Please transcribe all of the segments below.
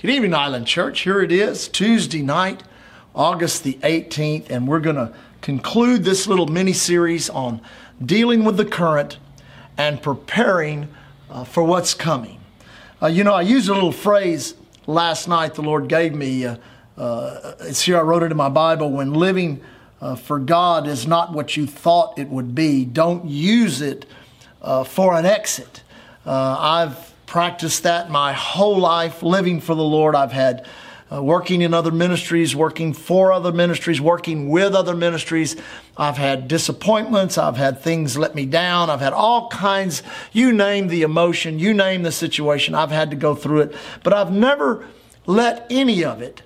Good evening, Island Church. Here it is, Tuesday night, August the 18th, and we're going to conclude this little mini series on dealing with the current and preparing uh, for what's coming. Uh, you know, I used a little phrase last night the Lord gave me. Uh, uh it's here, I wrote it in my Bible. When living uh, for God is not what you thought it would be, don't use it uh, for an exit. I've practiced that my whole life, living for the Lord. I've had uh, working in other ministries, working for other ministries, working with other ministries. I've had disappointments. I've had things let me down. I've had all kinds, you name the emotion, you name the situation. I've had to go through it. But I've never let any of it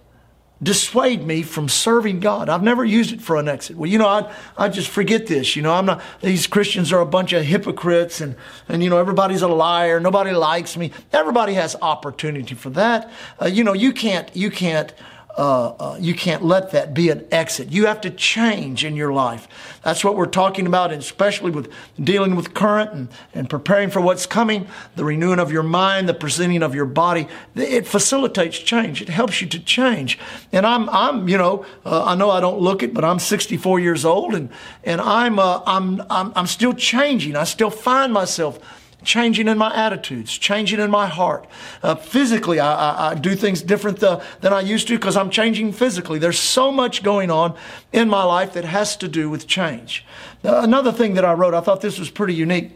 dissuade me from serving God. I've never used it for an exit. Well, you know, I, I just forget this. You know, I'm not, these Christians are a bunch of hypocrites and, and, you know, everybody's a liar. Nobody likes me. Everybody has opportunity for that. Uh, you know, you can't, you can't, uh, uh, you can't let that be an exit. You have to change in your life. That's what we're talking about, and especially with dealing with current and, and preparing for what's coming, the renewing of your mind, the presenting of your body. It facilitates change. It helps you to change. And I'm, I'm, you know, uh, I know I don't look it, but I'm 64 years old, and and I'm, uh, I'm, I'm, I'm still changing. I still find myself changing in my attitudes, changing in my heart. Uh, physically, I, I, I, do things different uh, than I used to because I'm changing physically. There's so much going on in my life that has to do with change. Uh, another thing that I wrote, I thought this was pretty unique.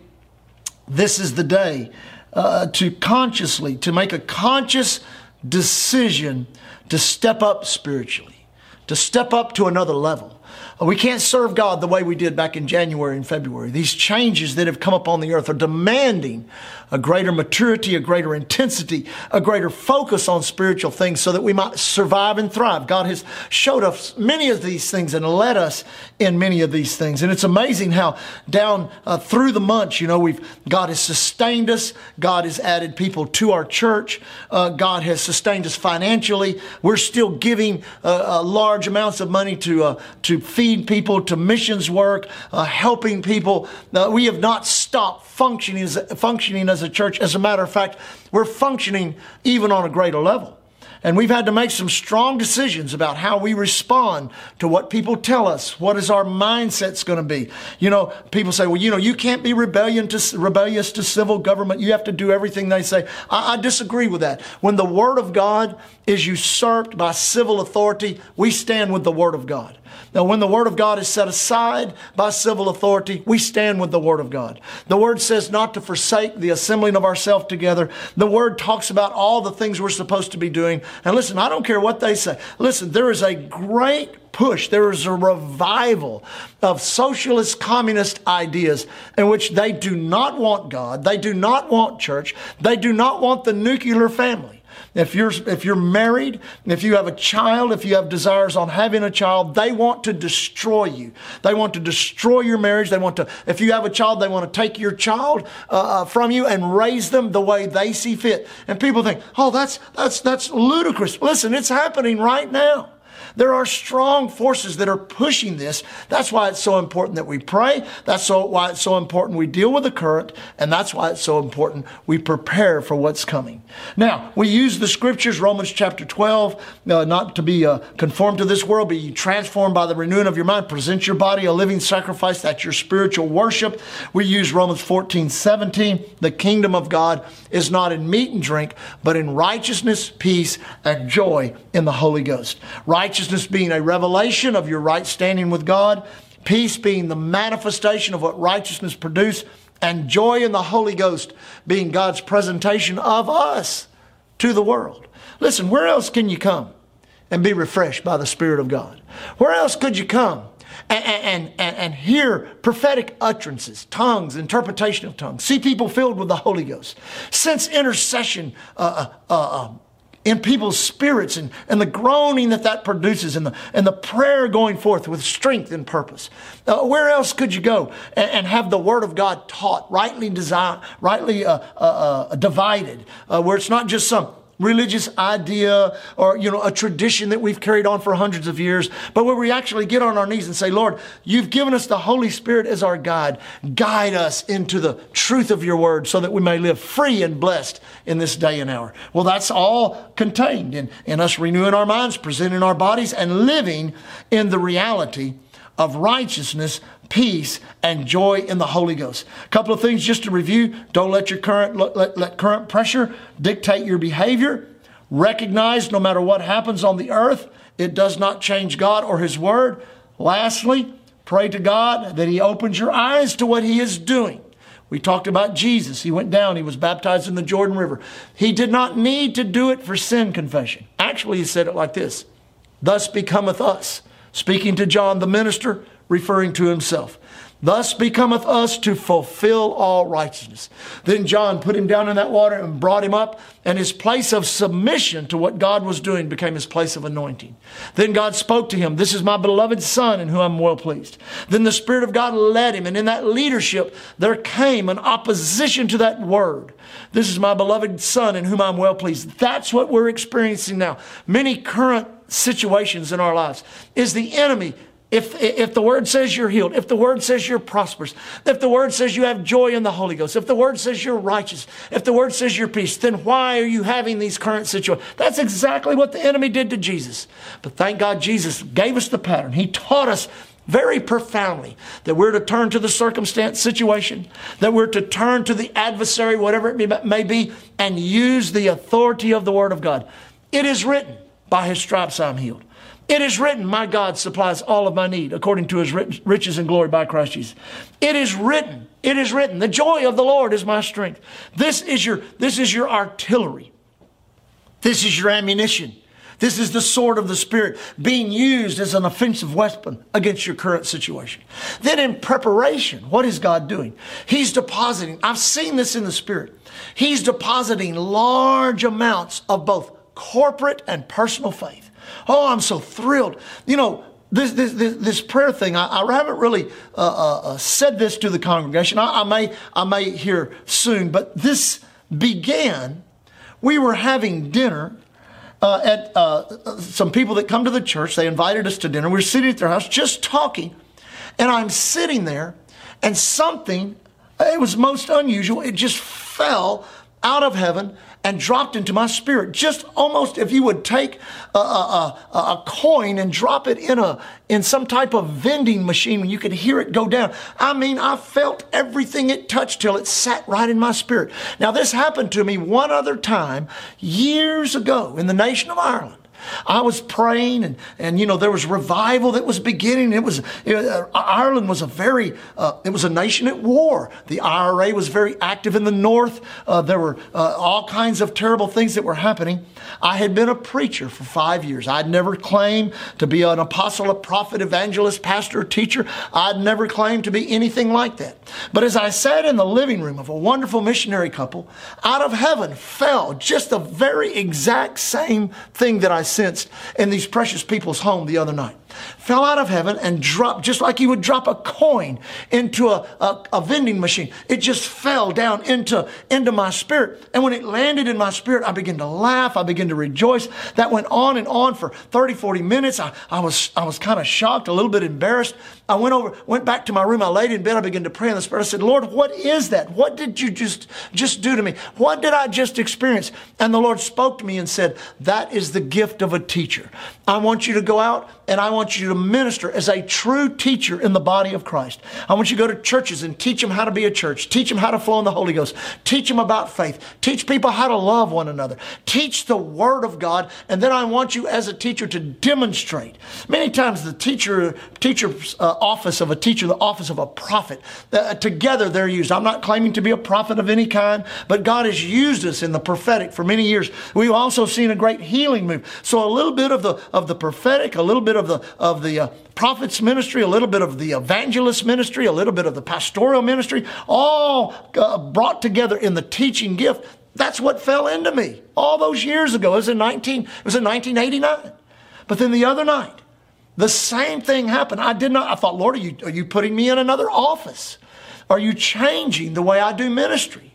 This is the day uh, to consciously, to make a conscious decision to step up spiritually, to step up to another level. We can't serve God the way we did back in January and February. These changes that have come upon the earth are demanding a greater maturity, a greater intensity, a greater focus on spiritual things so that we might survive and thrive. God has showed us many of these things and led us in many of these things. And it's amazing how down uh, through the months, you know, we've, God has sustained us. God has added people to our church. Uh, God has sustained us financially. We're still giving uh, uh large amounts of money to, uh, to feed people, to missions work, uh, helping people. we have not stopped functioning as, functioning as a church. As a matter of fact, we're functioning even on a greater level. And we've had to make some strong decisions about how we respond to what people tell us. What is our mindset's going to be? You know, people say, well, you know, you can't be rebellion to, rebellious to civil government. You have to do everything they say. I, I disagree with that. When the word of God is usurped by civil authority, we stand with the word of God. Now, when the Word of God is set aside by civil authority, we stand with the Word of God. The Word says not to forsake the assembling of ourselves together. The Word talks about all the things we're supposed to be doing. And listen, I don't care what they say. Listen, there is a great push. There is a revival of socialist communist ideas in which they do not want God. They do not want church. They do not want the nuclear family. If you're, if you're married, if you have a child, if you have desires on having a child, they want to destroy you. They want to destroy your marriage. They want to, if you have a child, they want to take your child uh, uh, from you and raise them the way they see fit. And people think, oh, that's, that's, that's ludicrous. Listen, it's happening right now. There are strong forces that are pushing this. That's why it's so important that we pray. That's why it's so important we deal with the current. And that's why it's so important we prepare for what's coming. Now, we use the scriptures, Romans chapter 12, uh, not to be uh, conformed to this world, but be transformed by the renewing of your mind. Present your body a living sacrifice. That's your spiritual worship. We use Romans 14, 17. The kingdom of God is not in meat and drink, but in righteousness, peace, and joy in the Holy Ghost. Righteousness righteousness being a revelation of your right standing with God, peace being the manifestation of what righteousness produced, and joy in the Holy Ghost being God's presentation of us to the world. Listen, where else can you come and be refreshed by the Spirit of God? Where else could you come and, and, and, and, hear prophetic utterances, tongues, interpretation of tongues, see people filled with the Holy Ghost, sense intercession uh, uh, uh, um, in people's spirits and, and the groaning that that produces and the, and the prayer going forth with strength and purpose. Uh, where else could you go and, and, have the Word of God taught, rightly designed, rightly uh, uh, uh divided, uh, where it's not just some religious idea or, you know, a tradition that we've carried on for hundreds of years, but where we actually get on our knees and say, Lord, you've given us the Holy Spirit as our guide. Guide us into the truth of your word so that we may live free and blessed in this day and hour. Well, that's all contained in, in us renewing our minds, presenting our bodies, and living in the reality of righteousness, peace, and joy in the Holy Ghost. A couple of things just to review. Don't let your current let, let current pressure dictate your behavior. Recognize no matter what happens on the earth, it does not change God or His Word. Lastly, pray to God that He opens your eyes to what He is doing. We talked about Jesus. He went down, he was baptized in the Jordan River. He did not need to do it for sin confession. Actually, he said it like this Thus becometh us speaking to John the minister, referring to himself. Thus becometh us to fulfill all righteousness. Then John put him down in that water and brought him up, and his place of submission to what God was doing became his place of anointing. Then God spoke to him, This is my beloved Son in whom I'm well pleased. Then the Spirit of God led him, and in that leadership there came an opposition to that word. This is my beloved Son in whom I'm well pleased. That's what we're experiencing now. Many current situations in our lives is the enemy if, if the word says you're healed, if the word says you're prosperous, if the word says you have joy in the Holy Ghost, if the word says you're righteous, if the word says you're peace, then why are you having these current situations? That's exactly what the enemy did to Jesus. But thank God Jesus gave us the pattern. He taught us very profoundly that we're to turn to the circumstance situation, that we're to turn to the adversary, whatever it may be, and use the authority of the word of God. It is written. By his stripes I'm healed. It is written, My God supplies all of my need according to his riches and glory by Christ Jesus. It is written, it is written, the joy of the Lord is my strength. This is your, this is your artillery. This is your ammunition. This is the sword of the Spirit being used as an offensive weapon against your current situation. Then in preparation, what is God doing? He's depositing, I've seen this in the Spirit. He's depositing large amounts of both corporate and personal faith. Oh, I'm so thrilled. You know, this, this, this, this prayer thing, I, I haven't really uh, uh, uh, said this to the congregation. I, I, may, I may hear soon, but this began. We were having dinner uh, at uh, some people that come to the church. They invited us to dinner. We were sitting at their house just talking. And I'm sitting there, and something, it was most unusual, it just fell out of heaven and dropped into my spirit. Just almost if you would take a, a, a, a, coin and drop it in a in some type of vending machine when you could hear it go down. I mean, I felt everything it touched till it sat right in my spirit. Now this happened to me one other time years ago in the nation of Ireland. I was praying, and, and you know, there was revival that was beginning. It was, uh, Ireland was a very, uh, it was a nation at war. The IRA was very active in the north. Uh, there were uh, all kinds of terrible things that were happening. I had been a preacher for five years. I'd never claimed to be an apostle, a prophet, evangelist, pastor, teacher. I'd never claimed to be anything like that. But as I sat in the living room of a wonderful missionary couple, out of heaven fell just the very exact same thing that I sensed in these precious people's home the other night fell out of heaven and dropped just like you would drop a coin into a, a, a, vending machine. It just fell down into, into my spirit. And when it landed in my spirit, I began to laugh. I began to rejoice. That went on and on for 30, 40 minutes. I, I was, I was kind of shocked, a little bit embarrassed. I went over, went back to my room. I laid in bed. I began to pray in the spirit. I said, Lord, what is that? What did you just, just do to me? What did I just experience? And the Lord spoke to me and said, that is the gift of a teacher. I want you to go out and I want you to minister as a true teacher in the body of Christ. I want you to go to churches and teach them how to be a church, teach them how to flow in the Holy Ghost, teach them about faith, teach people how to love one another, teach the Word of God, and then I want you as a teacher to demonstrate. Many times the teacher, teacher's uh, office of a teacher, the office of a prophet, uh, together they're used. I'm not claiming to be a prophet of any kind, but God has used us in the prophetic for many years. We've also seen a great healing move. So a little bit of the of the prophetic, a little bit of the of the uh, prophet's ministry, a little bit of the evangelist ministry, a little bit of the pastoral ministry, all uh, brought together in the teaching gift. That's what fell into me all those years ago. It was in 19, it was in 1989. But then the other night, the same thing happened. I did not, I thought, Lord, are you, are you putting me in another office? Are you changing the way I do ministry?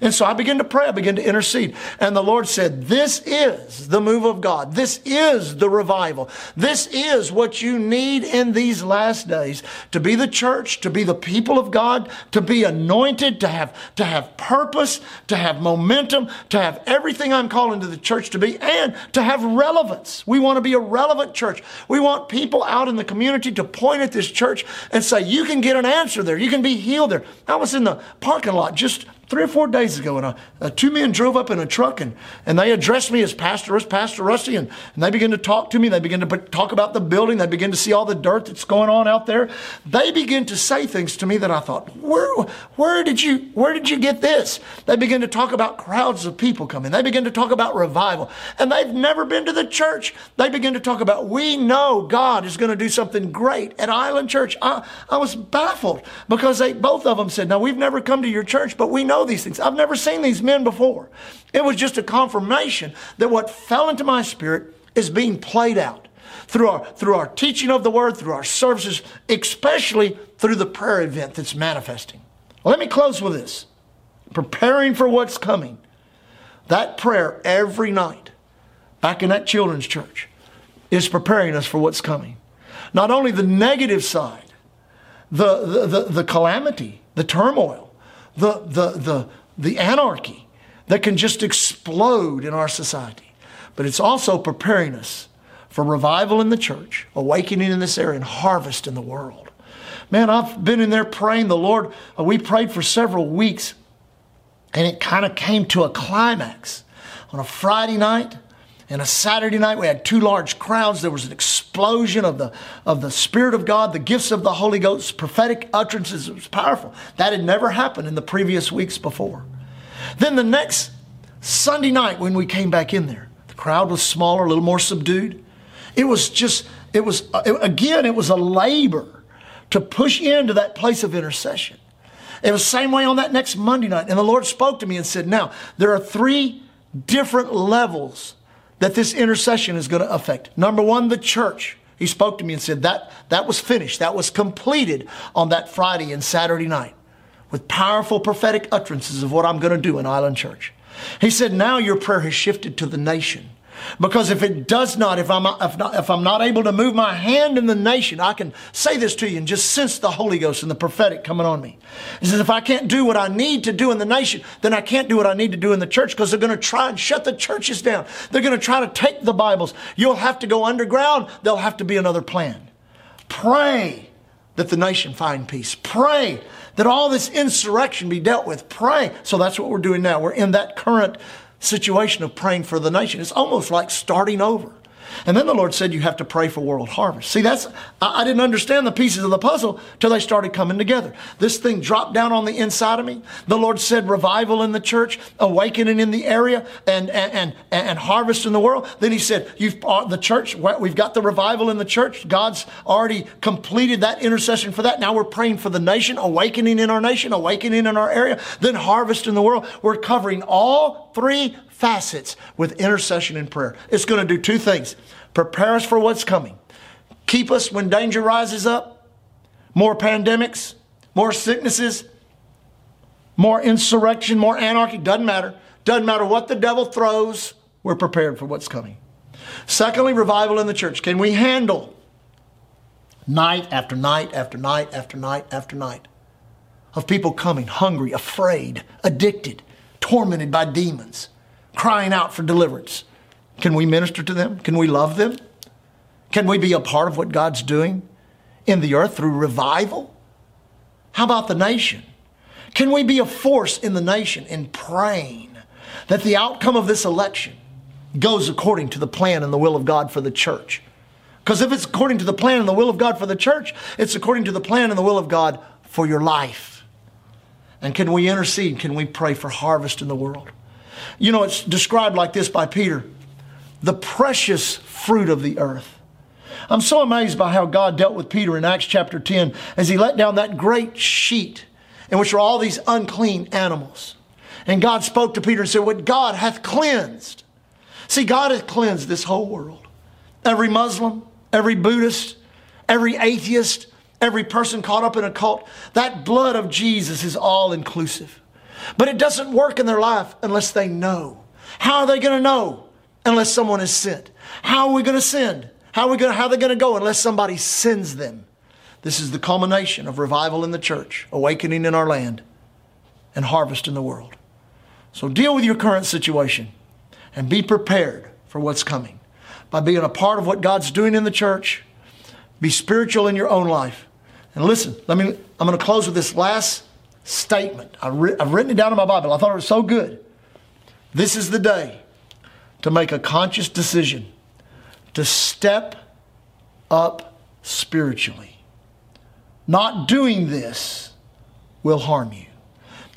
And so I began to pray. I began to intercede. And the Lord said, This is the move of God. This is the revival. This is what you need in these last days to be the church, to be the people of God, to be anointed, to have, to have purpose, to have momentum, to have everything I'm calling to the church to be, and to have relevance. We want to be a relevant church. We want people out in the community to point at this church and say, You can get an answer there. You can be healed there. I was in the parking lot just three or four days ago, and uh, uh, two men drove up in a truck, and, and they addressed me as Pastor, as Pastor Rusty, and, and they began to talk to me. They began to talk about the building. They began to see all the dirt that's going on out there. They began to say things to me that I thought, where, where did you, where did you get this? They began to talk about crowds of people coming. They began to talk about revival, and they've never been to the church. They began to talk about, we know God is going to do something great at Island Church. I, I was baffled because they, both of them said, now we've never come to your church, but we know know these things. I've never seen these men before. It was just a confirmation that what fell into my spirit is being played out through our, through our teaching of the word, through our services, especially through the prayer event that's manifesting. Let me close with this preparing for what's coming. That prayer every night back in that children's church is preparing us for what's coming. Not only the negative side, the, the, the, the calamity, the turmoil, the, the, the, the anarchy that can just explode in our society. But it's also preparing us for revival in the church, awakening in this area, and harvest in the world. Man, I've been in there praying. The Lord, uh, we prayed for several weeks, and it kind of came to a climax on a Friday night and a Saturday night, we had two large crowds. There was an explosion of the, of the Spirit of God, the gifts of the Holy Ghost, prophetic utterances. It was powerful. That had never happened in the previous weeks before. Then the next Sunday night, when we came back in there, the crowd was smaller, a little more subdued. It was just, it was, again, it was a labor to push into that place of intercession. It was the same way on that next Monday night. And the Lord spoke to me and said, Now, there are three different levels that this intercession is going to affect. Number one, the church. He spoke to me and said that that was finished. That was completed on that Friday and Saturday night with powerful prophetic utterances of what I'm going to do in Island Church. He said, now your prayer has shifted to the nation. Because if it does not, if I'm, if, not, if I'm not able to move my hand in the nation, I can say this to you and just sense the Holy Ghost and the prophetic coming on me. He says, if I can't do what I need to do in the nation, then I can't do what I need to do in the church because they're going to try and shut the churches down. They're going to try to take the Bibles. You'll have to go underground. There'll have to be another plan. Pray that the nation find peace. Pray that all this insurrection be dealt with. Pray. So that's what we're doing now. We're in that current situation of praying for the nation. It's almost like starting over. And then the Lord said, You have to pray for world harvest. See, that's, I, I, didn't understand the pieces of the puzzle till they started coming together. This thing dropped down on the inside of me. The Lord said, Revival in the church, awakening in the area, and, and, and, and harvest in the world. Then He said, You've, uh, the church, we've got the revival in the church. God's already completed that intercession for that. Now we're praying for the nation, awakening in our nation, awakening in our area, then harvest in the world. We're covering all three facets with intercession and prayer. It's going to do two things prepare us for what's coming, keep us when danger rises up, more pandemics, more sicknesses, more insurrection, more anarchy. Doesn't matter. Doesn't matter what the devil throws, we're prepared for what's coming. Secondly, revival in the church. Can we handle night after night after night after night after night of people coming hungry, afraid, addicted, tormented by demons? Crying out for deliverance. Can we minister to them? Can we love them? Can we be a part of what God's doing in the earth through revival? How about the nation? Can we be a force in the nation in praying that the outcome of this election goes according to the plan and the will of God for the church? Because if it's according to the plan and the will of God for the church, it's according to the plan and the will of God for your life. And can we intercede? Can we pray for harvest in the world? You know, it's described like this by Peter the precious fruit of the earth. I'm so amazed by how God dealt with Peter in Acts chapter 10 as he let down that great sheet in which are all these unclean animals. And God spoke to Peter and said, What God hath cleansed. See, God hath cleansed this whole world. Every Muslim, every Buddhist, every atheist, every person caught up in a cult, that blood of Jesus is all inclusive. But it doesn't work in their life unless they know. How are they going to know unless someone is sent? How are we going to send? How are, we to, how are they going to go unless somebody sends them? This is the culmination of revival in the church, awakening in our land, and harvest in the world. So deal with your current situation and be prepared for what's coming by being a part of what God's doing in the church. Be spiritual in your own life. And listen, let me I'm going to close with this last statement. I've, written it down in my Bible. I thought it was so good. This is the day to make a conscious decision to step up spiritually. Not doing this will harm you.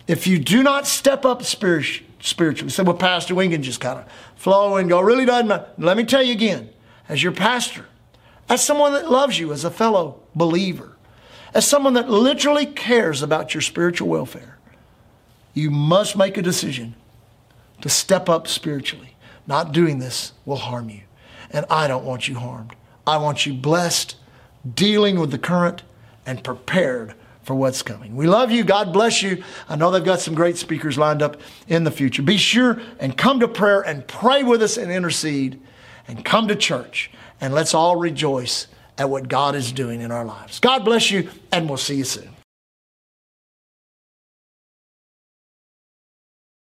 If you do not step up spiritually, spiritually, say, well, Pastor, we can just kind of flow and go, really doesn't matter. Let me tell you again, as your pastor, as someone that loves you as a fellow believer, as someone that literally cares about your spiritual welfare, you must make a decision to step up spiritually. Not doing this will harm you. And I don't want you harmed. I want you blessed, dealing with the current, and prepared for what's coming. We love you. God bless you. I know they've got some great speakers lined up in the future. Be sure and come to prayer and pray with us and intercede and come to church and let's all rejoice at what God is doing in our lives. God bless you and we'll see you soon.